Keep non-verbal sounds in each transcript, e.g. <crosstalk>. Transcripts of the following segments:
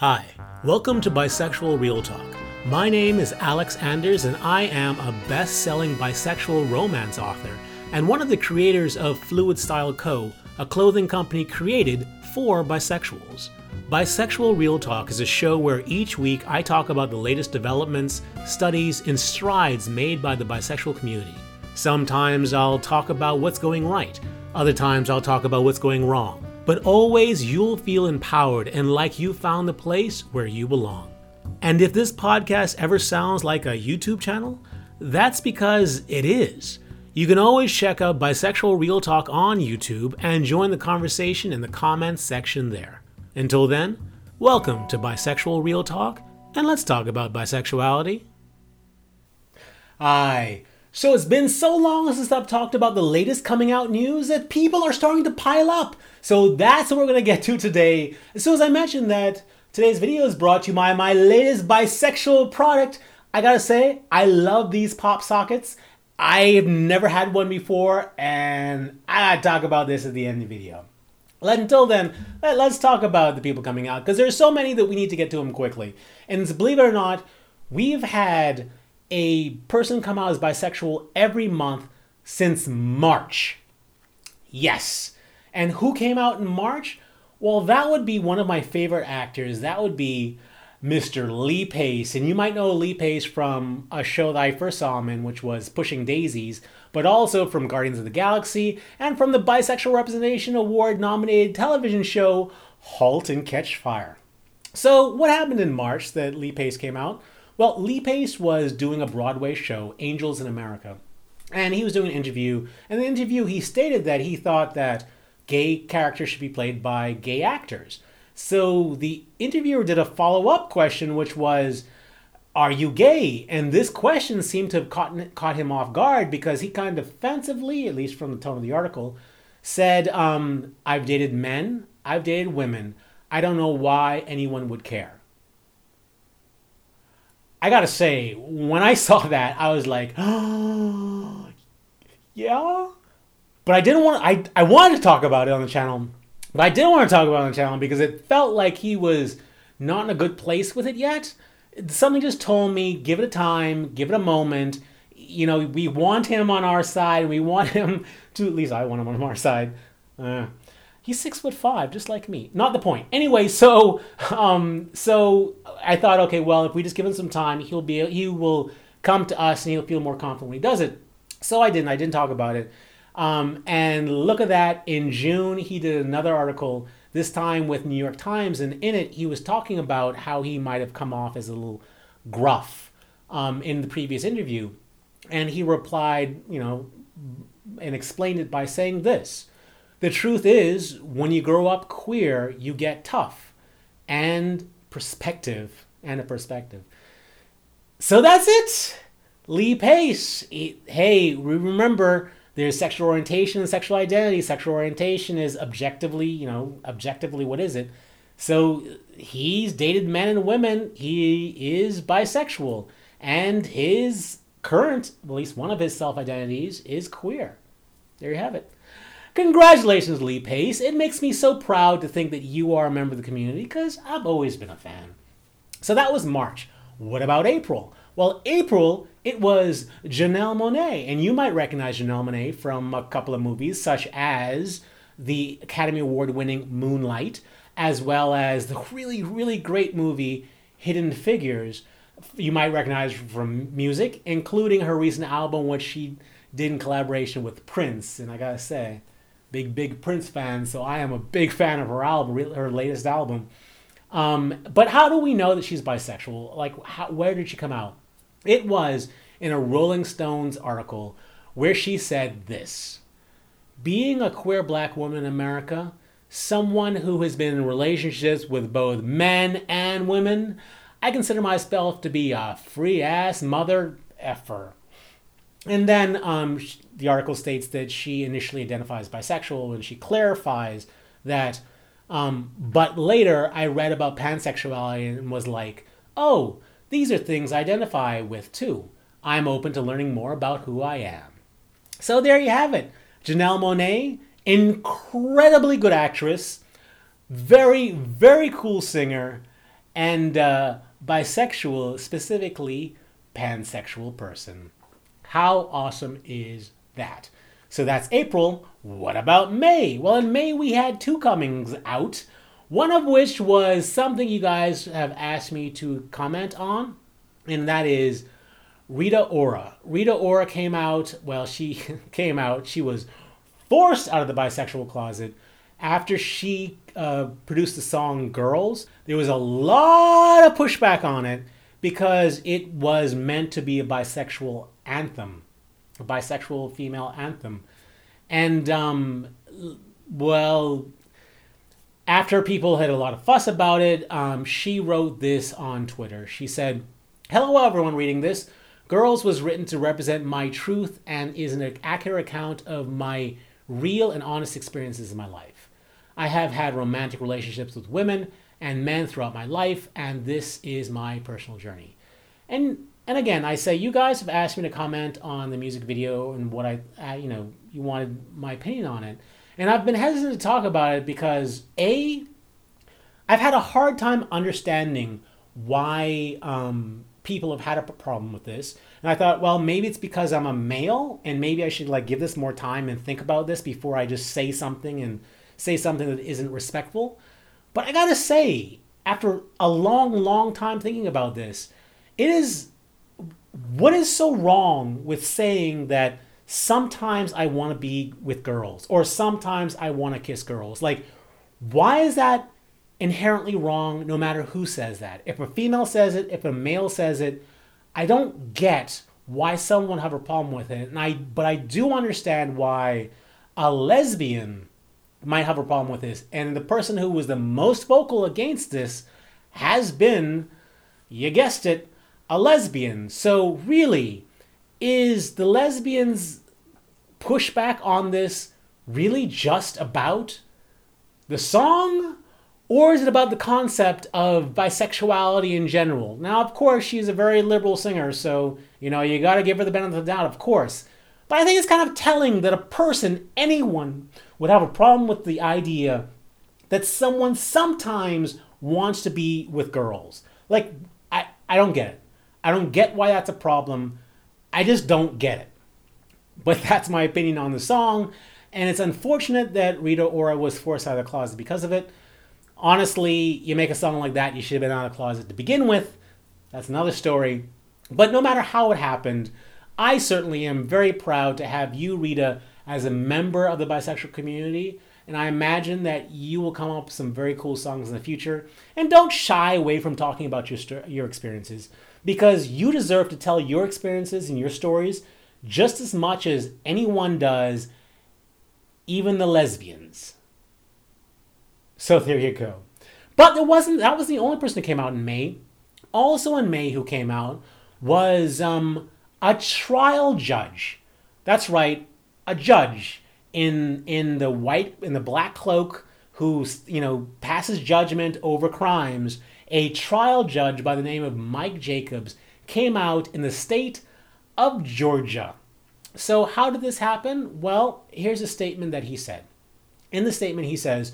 Hi, welcome to Bisexual Real Talk. My name is Alex Anders, and I am a best selling bisexual romance author and one of the creators of Fluid Style Co., a clothing company created for bisexuals. Bisexual Real Talk is a show where each week I talk about the latest developments, studies, and strides made by the bisexual community. Sometimes I'll talk about what's going right, other times I'll talk about what's going wrong. But always you'll feel empowered and like you found the place where you belong. And if this podcast ever sounds like a YouTube channel, that's because it is. You can always check out Bisexual Real Talk on YouTube and join the conversation in the comments section there. Until then, welcome to Bisexual Real Talk, and let's talk about bisexuality. Hi. So it's been so long since I've talked about the latest coming out news that people are starting to pile up. So that's what we're to get to today. So as I mentioned that today's video is brought to you by my latest bisexual product. I gotta say, I love these pop sockets I've never had one before, and I gotta talk about this at the end of the video. But until then, let, us talk about the people coming out because there's so many that we need to get to them quickly. And believe it or not, we've had a person come out as bisexual every month since March. Yes. And who came out in March? Well, that would be one of my favorite actors. That would be Mr. Lee Pace. And you might know Lee Pace from a show that I first saw him in, which was Pushing Daisies, but also from Guardians of the Galaxy and from the Bisexual Representation Award nominated television show Halt and Catch Fire. So, what happened in March that Lee Pace came out? Well, Lee Pace was doing a Broadway show, Angels in America. And he was doing an interview. And in the interview, he stated that he thought that gay characters should be played by gay actors. So the interviewer did a follow up question, which was, Are you gay? And this question seemed to have caught, caught him off guard because he kind of offensively, at least from the tone of the article, said, um, I've dated men, I've dated women. I don't know why anyone would care. I gotta say, when I <laughs> saw that, I was like, oh, <gasps> yeah. But I didn't want. I I wanted to talk about it on the channel but I didn't want to talk about it on the channel because it felt like he was not in a good place with it yet. Something just told me, give it a time, give it a moment. You know, we want him on our side. We want <laughs> him to, at least I want him on our side. Uh, he's six foot five, just like me. Not the point. Anyway, so <laughs> um, so I thought, okay, well, if we just give him some time, he'll be he will come to us and he'll feel more confident when he does it. So I didn't. I didn't talk about it. Um, and look at that. In June, he did another article, this time with New York Times, and in it, he was talking about how he might have come off as a little gruff um, in the previous interview. And he replied, you know, and explained it by saying this The truth is, when you grow up queer, you get tough and perspective, and a perspective. So that's it. Lee Pace. Hey, remember there's sexual orientation and sexual identity. Sexual orientation is objectively, you know, objectively what is it? So he's dated men and women. He is bisexual. And his current, at least one of his self identities, is queer. There you have it. Congratulations, Lee Pace. It makes me so proud to think that you are a member of the community because I've always been a fan. So that was March. What about April? Well, April, it was Janelle Monáe. And you might recognize Janelle Monáe from a couple of movies, such as the Academy Award winning Moonlight, as well as the really, really great movie Hidden Figures. You might recognize from music, including her recent album, which she did in collaboration with Prince. And I gotta say, big, big Prince fan, so I am a big fan of her album, her latest album. Um, but how do we know that she's bisexual? Like, how, where did she come out? It was in a Rolling Stones article where she said this Being a queer black woman in America, someone who has been in relationships with both men and women, I consider myself to be a free ass mother effer. And then um, the article states that she initially identifies bisexual and she clarifies that. Um, but later I read about pansexuality and was like, oh, these are things I identify with too. I'm open to learning more about who I am. So there you have it. Janelle Monáe, incredibly good actress, very, very cool singer, and uh, bisexual, specifically pansexual person. How awesome is that? So that's April. What about May? Well, in May we had two comings out, one of which was something you guys have asked me to comment on, and that is Rita Ora. Rita Ora came out, well, she <laughs> came out, she was forced out of the bisexual closet after she uh, produced the song Girls. There was a lot of pushback on it because it was meant to be a bisexual anthem, a bisexual female anthem. And, um, well, after people had a lot of fuss about it, um, she wrote this on Twitter. She said, Hello, everyone reading this. Girls was written to represent my truth and is an accurate account of my real and honest experiences in my life. I have had romantic relationships with women and men throughout my life, and this is my personal journey. And and again, I say you guys have asked me to comment on the music video and what I, uh, you know, you wanted my opinion on it, and I've been hesitant to talk about it because a, I've had a hard time understanding why um, people have had a problem with this. And I thought, well, maybe it's because I'm a male and maybe I should like give this more time and think about this before I just say something and say something that isn't respectful. But I gotta say, after a long, long time thinking about this, it is what is so wrong with saying that sometimes I want to be with girls or sometimes I want to kiss girls? Like, why is that inherently wrong no matter who says that. If a female says it, if a male says it, I don't get why someone have a problem with it. And I but I do understand why a lesbian might have a problem with this. And the person who was the most vocal against this has been, you guessed it, a lesbian. So really, is the lesbians pushback on this really just about the song or is it about the concept of bisexuality in general? Now, of course, she's a very liberal singer, so, you know, you gotta give her the benefit of the doubt, of course. But I think it's kind of telling that a person, anyone, would have a problem with the idea that someone sometimes wants to be with girls. Like, I, I don't get it. I don't get why that's a problem. I just don't get it. But <laughs> that's my opinion on the song, and it's unfortunate that Rita Ora was forced out of the closet because of it honestly, you make a song like that, you should have been out of the closet to begin with. That's another story. But no matter how it happened, I certainly am very proud to have you, Rita, as a member of the bisexual community. And I imagine that you will come up with some very cool songs in the future. And don't shy away from talking about your, your experiences because you deserve to tell your experiences and your stories just as much as anyone does, even the lesbians. So there you go. But there wasn't that was the only person that came out in May. Also in May who came out was um, a trial judge. That's right, a judge in in the white in the black cloak who you know passes judgment over crimes. A trial judge by the name of Mike Jacobs came out in the state of Georgia. So how did this happen? Well, here's a statement that he said. In the statement he says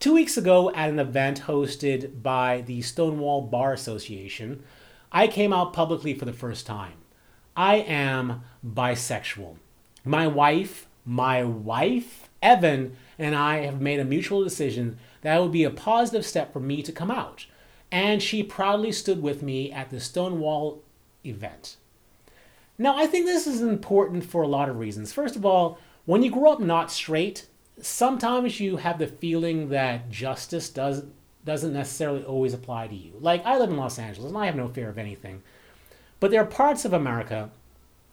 Two weeks ago, at an event hosted by the Stonewall Bar Association, I came out publicly for the first time. I am bisexual. My wife, my wife, Evan, and I have made a mutual decision that it would be a positive step for me to come out. And she proudly stood with me at the Stonewall event. Now, I think this is important for a lot of reasons. First of all, when you grow up not straight, sometimes you have the feeling that justice does doesn't necessarily always apply to you. Like I live in Los Angeles and I have no fear of anything. But there are parts of America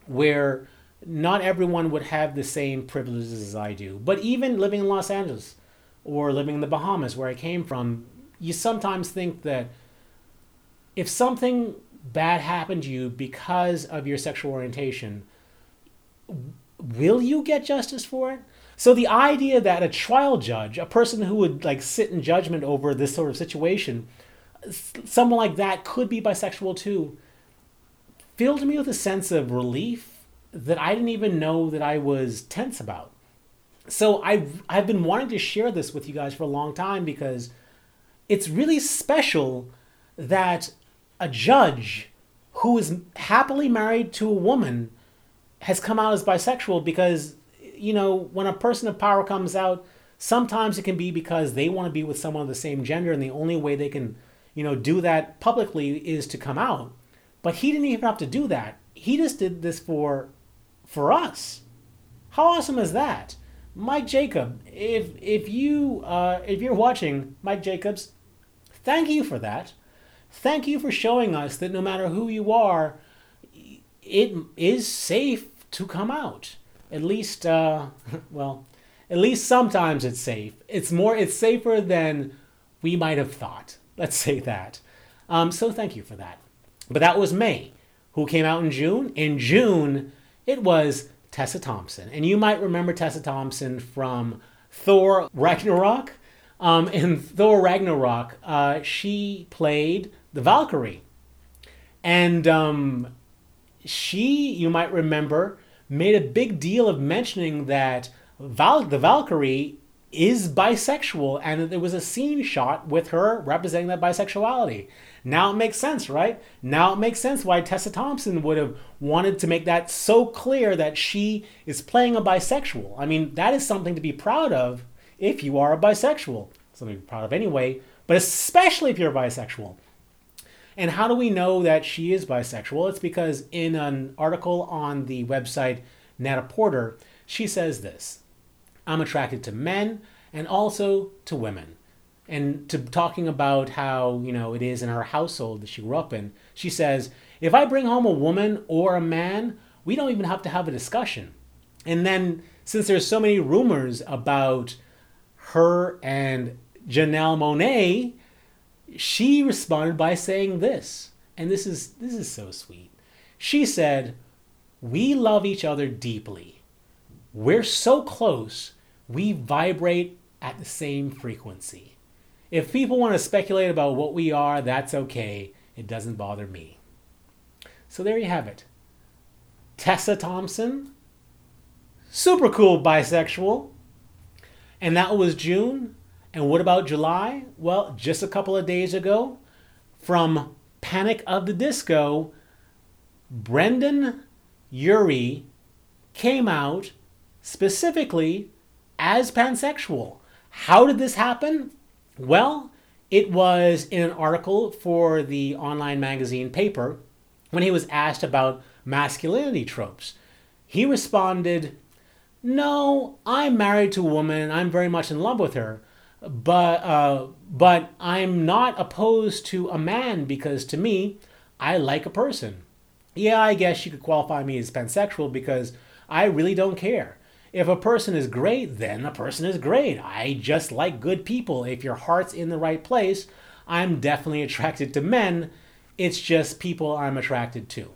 where not everyone would have the same privileges as I do. But even living in Los Angeles or living in the Bahamas where I came from, you sometimes think that if something bad happened to you because of your sexual orientation, will you get justice for it? So the idea that a trial judge, a person who would like sit in judgment over this sort of situation, someone like that could be bisexual too, filled me with a sense of relief that I didn't even know that I was tense about. So I've I've been wanting to share this with you guys for a long time because it's really special that a judge who is happily married to a woman has come out as bisexual because you know when a person of power comes out sometimes it can be because they want to be with someone of the same gender and the only way they can you know do that publicly is to come out but he didn't even have to do that. He just did this for for us. How awesome is that? Mike jacob if if you uh, if you're watching mike jacobs thank you for that. Thank you for showing us that no matter who you are it is safe to come out. At least uh, <laughs> well at least sometimes it's safe. It's more it's safer than we might have thought. Let's say that. Um, so thank you for that but that was may who came out in june. In june it was tessa thompson. And you might remember tessa thompson from thor ragnarok. Um, in thor ragnarok uh, she played the valkyrie. And um, she you might remember made a big deal of mentioning that Val- the Valkyrie is bisexual and there was a scene shot with her representing that bisexuality. Now it makes sense, right? Now it makes sense why Tessa Thompson would have wanted to make that so clear that she is playing a bisexual. I mean, that is something to be proud of if you are a bisexual. Something to be proud of anyway, but especially if you're bisexual. And how do we know that she is bisexual? It's because in an article on the website Net-a-Porter, she says this I'm attracted to men and also to women. And to talking about how, you know, it is in her household that she grew up in, she says, if I bring home a woman or a man, we don't even have to have a discussion. And then, since there's so many rumors about her and Janelle Monáe, she responded by saying this. And this is this is so sweet. She said, "We love each other deeply. We're so close, we vibrate at the same frequency. If people want to speculate about what we are, that's okay. It doesn't bother me." So there you have it. Tessa Thompson, super cool bisexual. And that was June. And what about July? Well, just a couple of days ago, from Panic at the Disco, Brendon Urie came out specifically as pansexual. How did this happen? Well, it was in an article for the online magazine paper when he was asked about masculinity tropes. He responded, No, I'm married to a woman. I'm very much in love with her but uh, but I'm not opposed to a man because to me, I like a person. Yeah, I guess you could qualify me as pansexual because I really don't care. If a person is great, then a person is great. I just like good people. If your heart's in the right place, I'm definitely attracted to men. It's just people I'm attracted to.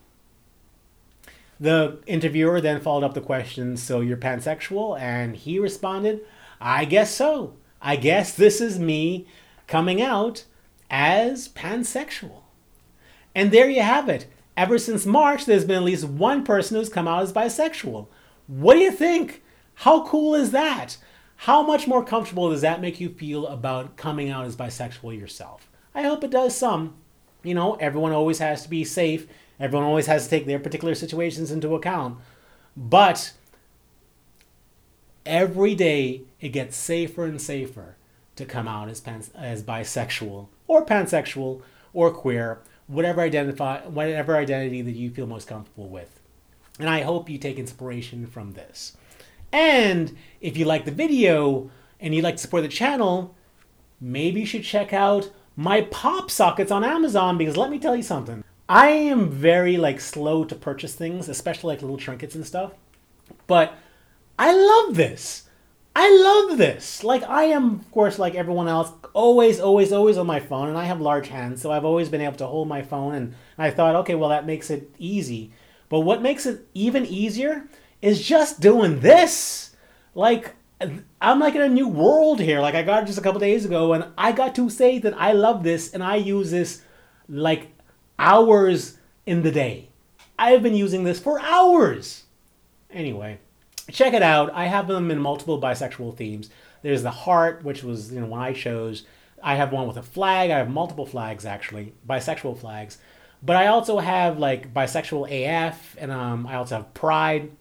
The interviewer then followed up the question, So you're pansexual? And he responded, I guess so. I guess this is me coming out as pansexual. And there you have it. Ever since March, there's been at least one person who's come out as bisexual. What do you think? How cool is that? How much more comfortable does that make you feel about coming out as bisexual yourself? I hope it does some. You know, everyone always has to be safe, everyone always has to take their particular situations into account. But every day it gets safer and safer to come out as pans- as bisexual or pansexual or queer, whatever identify whatever identity that you feel most comfortable with. And I hope you take inspiration from this. And if you like the video and you'd like to support the channel, maybe you should check out my pop sockets on Amazon because let me tell you something. I am very like slow to purchase things, especially like little trinkets and stuff. But I love this. I love this. Like I am, of course, like everyone else, always, always, always on my phone, and I have large hands, so I've always been able to hold my phone. And I thought, okay, well, that makes it easy. But what makes it even easier is just doing this. Like I'm like in a new world here. Like I got it just a couple days ago, and I got to say that I love this, and I use this like hours in the day. I've been using this for hours. Anyway check it out. I have them in multiple bisexual themes. There's the heart, which was you know one I chose. I have one with a flag. I have multiple flags actually, bisexual flags. But I also have like bisexual AF, and um, I also have Pride,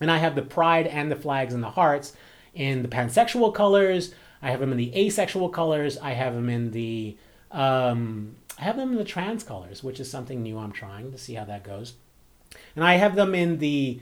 and I have the Pride and the flags and the hearts in the pansexual colors. I have them in the asexual colors. I have them in the um, I have them in the trans colors, which is something new I'm trying to see how that goes. And I have them in the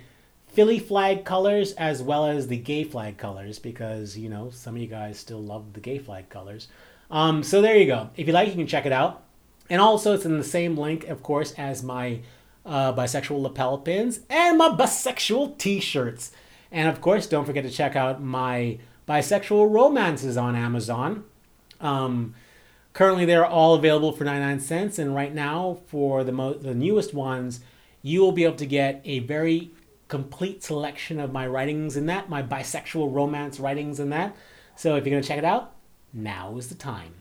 Philly flag colors as well as the gay flag colors because, you know, some of you guys still love the gay flag colors. Um, so there you go. If you like, you can check it out. And also, it's in the same link, of course, as my uh, bisexual lapel pins and my bisexual t shirts. And of course, don't forget to check out my bisexual romances on Amazon. Um, currently, they're all available for 99 cents. And right now, for the, mo- the newest ones, you will be able to get a very complete selection of my writings in that, my bisexual romance writings in that. So if you're going to check it out, now is the time.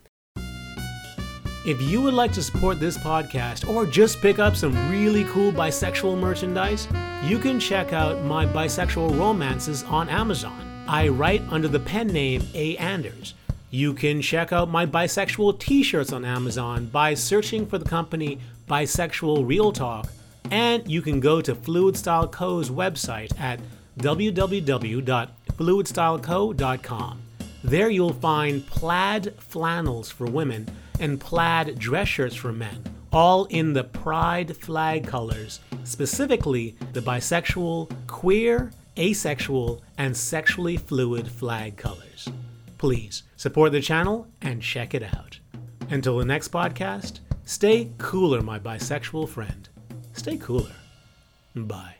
If you would like to support this podcast or just pick up some really cool bisexual merchandise, you can check out my bisexual romances on Amazon. I write under the pen name A. Anders. You can check out my bisexual t shirts on Amazon by searching for the company Bisexual Real Talk, and you can go to Fluid Style Co.'s website at www.fluidstyleco.com. There you'll find plaid flannels for women and plaid dress shirts for men, all in the pride flag colors, specifically the bisexual, queer, asexual, and sexually fluid flag colors. Please support the channel and check it out. Until the next podcast, stay cooler, my bisexual friend. Stay cooler. Bye.